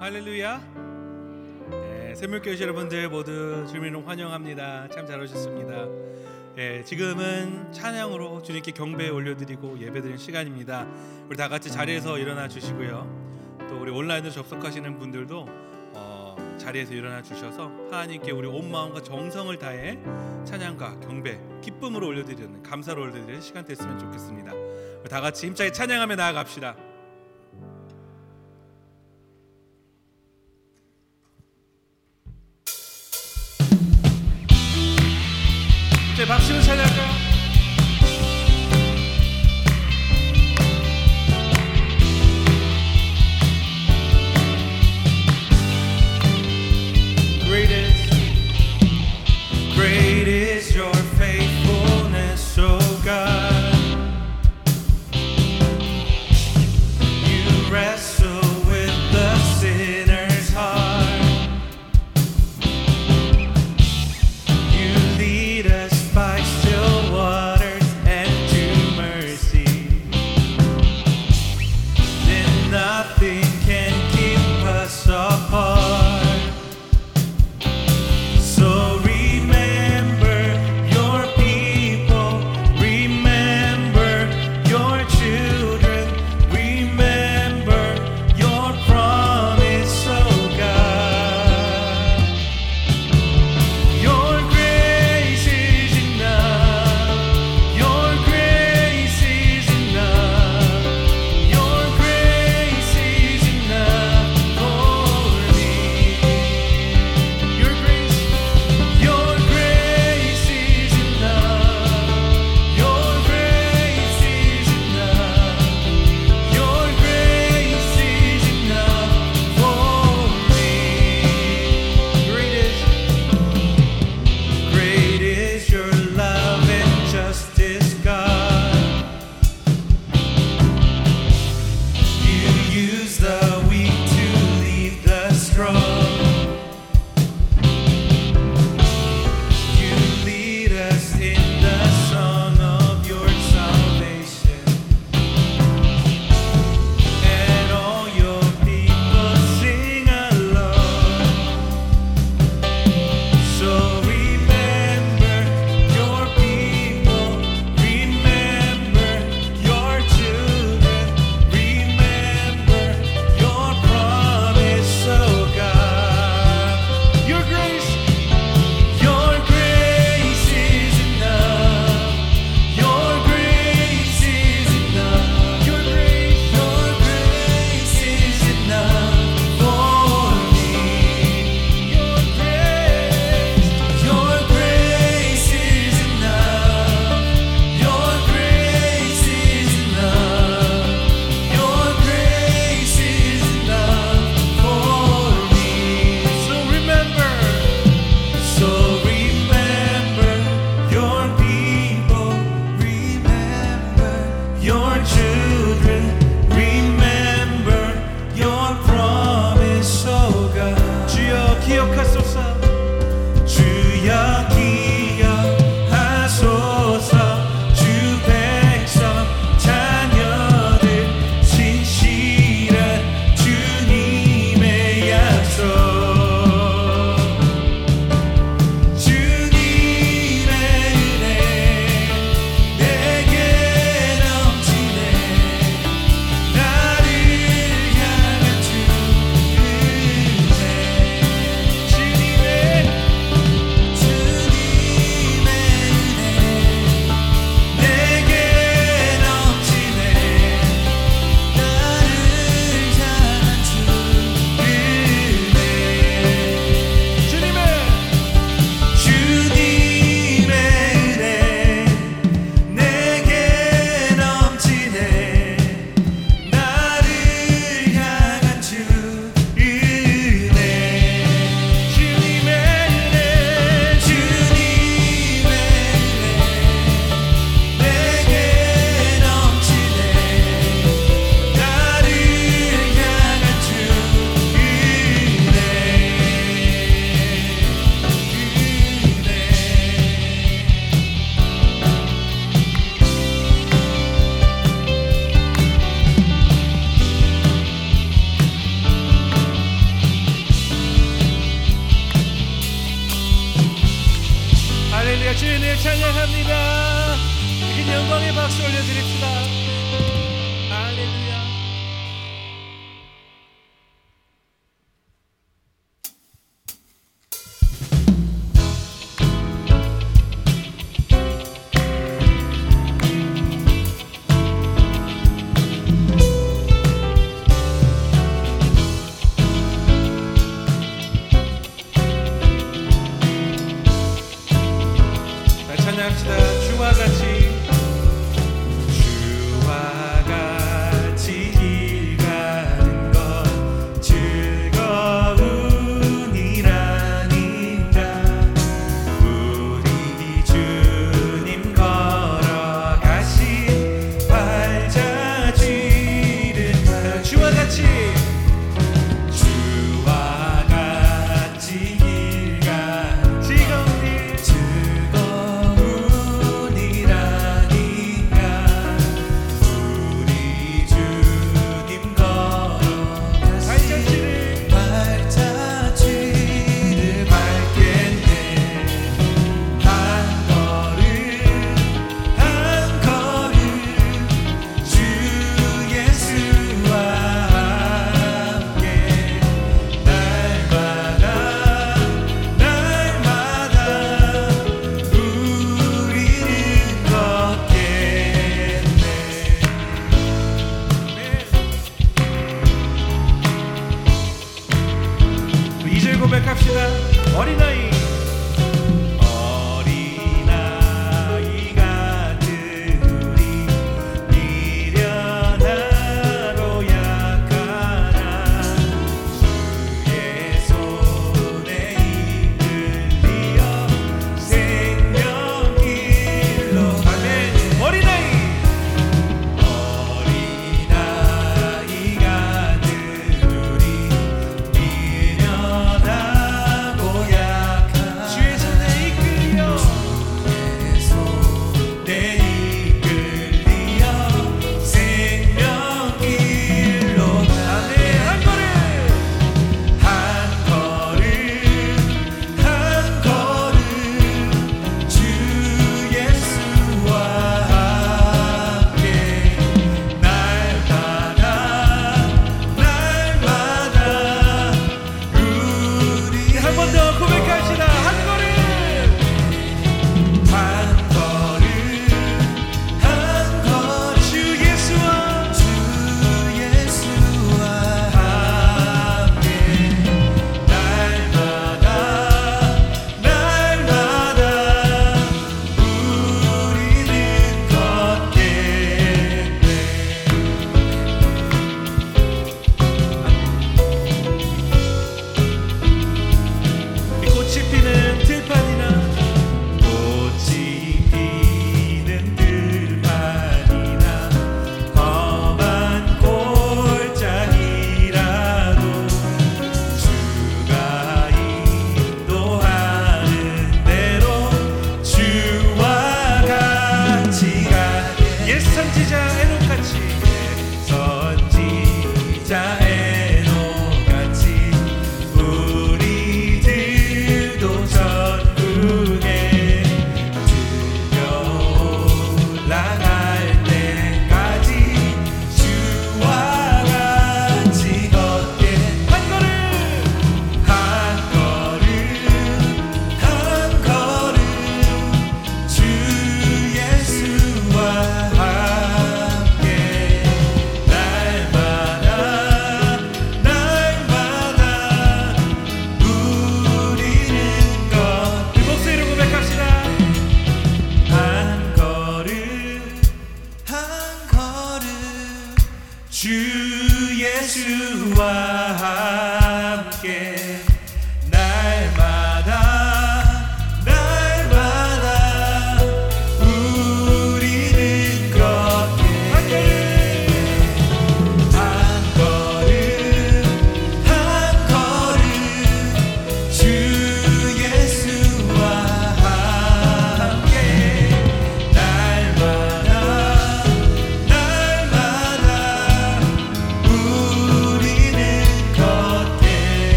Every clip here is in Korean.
할렐루야. 네, 샘물교회 여러분들 모두 주민을 환영합니다. 참 잘 오셨습니다. 예, 지금은 찬양으로 주님께 경배 올려드리고 예배드리는 시간입니다. 우리 다 같이 자리에서 일어나 주시고요. 또 우리 온라인으로 접속하시는 분들도 어, 자리에서 일어나 주셔서 하나님께 우리 온 마음과 정성을 다해 찬양과 경배, 기쁨으로 올려드리는 감사로 올려드리는 시간 됐으면 좋겠습니다. 다 같이 힘차게 찬양하며 나아갑시다. 제 박수를 찬양할까요?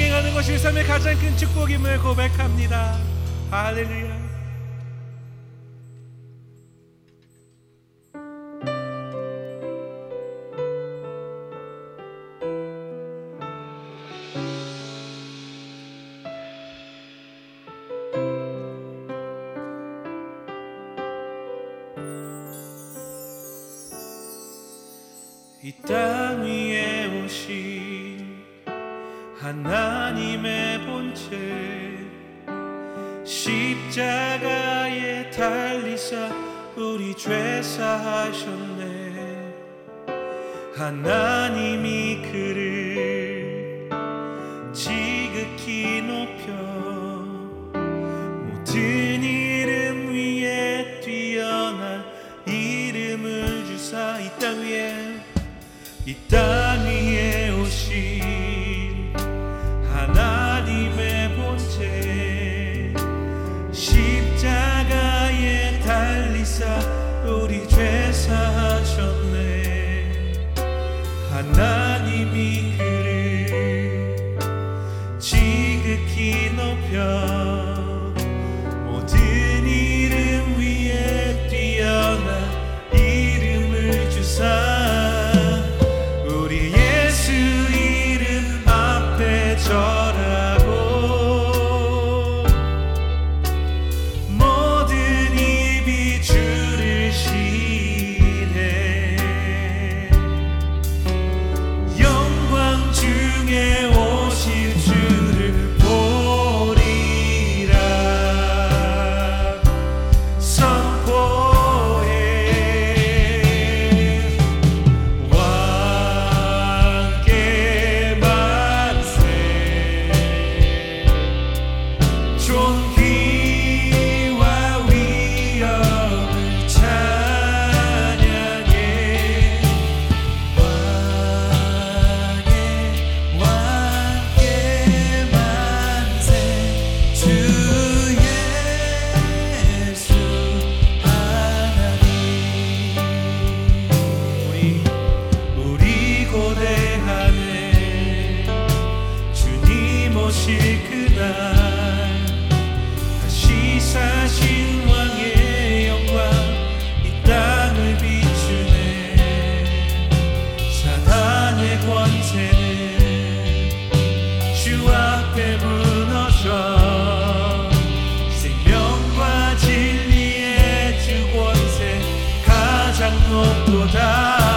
동행하는 것이 삶의 가장 큰 축복임을 고백합니다. 할렐루야. 달리사 우리 죄 사하셨네. 하나님이 그를 지극히 높여 모든 이름 위에 뛰어난 이름을 주사 이 땅 위에 이땅 toda.